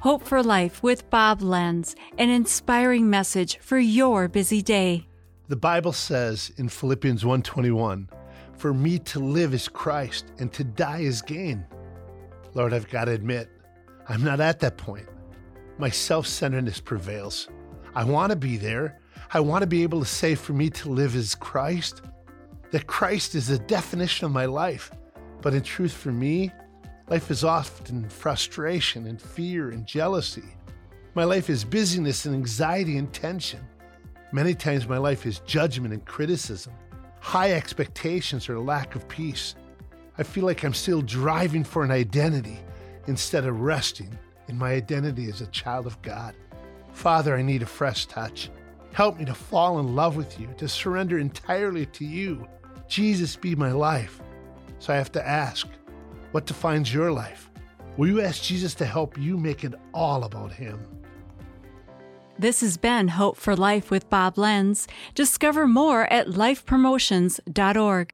Hope for Life with Bob Lenz, an inspiring message for your busy day. The Bible says in Philippians 1:21, "For me to live is Christ and to die is gain." Lord, I've got to admit, I'm not at that point. My self-centeredness prevails. I want to be there. I want to be able to say for me to live is Christ, that Christ is the definition of my life. But in truth for me, Life is often frustration and fear and jealousy. My life is busyness and anxiety and tension. Many times my life is judgment and criticism, high expectations or lack of peace. I feel like I'm still driving for an identity instead of resting in my identity as a child of God. Father, I need a fresh touch. Help me to fall in love with you, to surrender entirely to you. Jesus, be my life. So I have to ask, what defines your life? Will you ask Jesus to help you make it all about Him? This has been Hope for Life with Bob Lenz. Discover more at lifepromotions.org.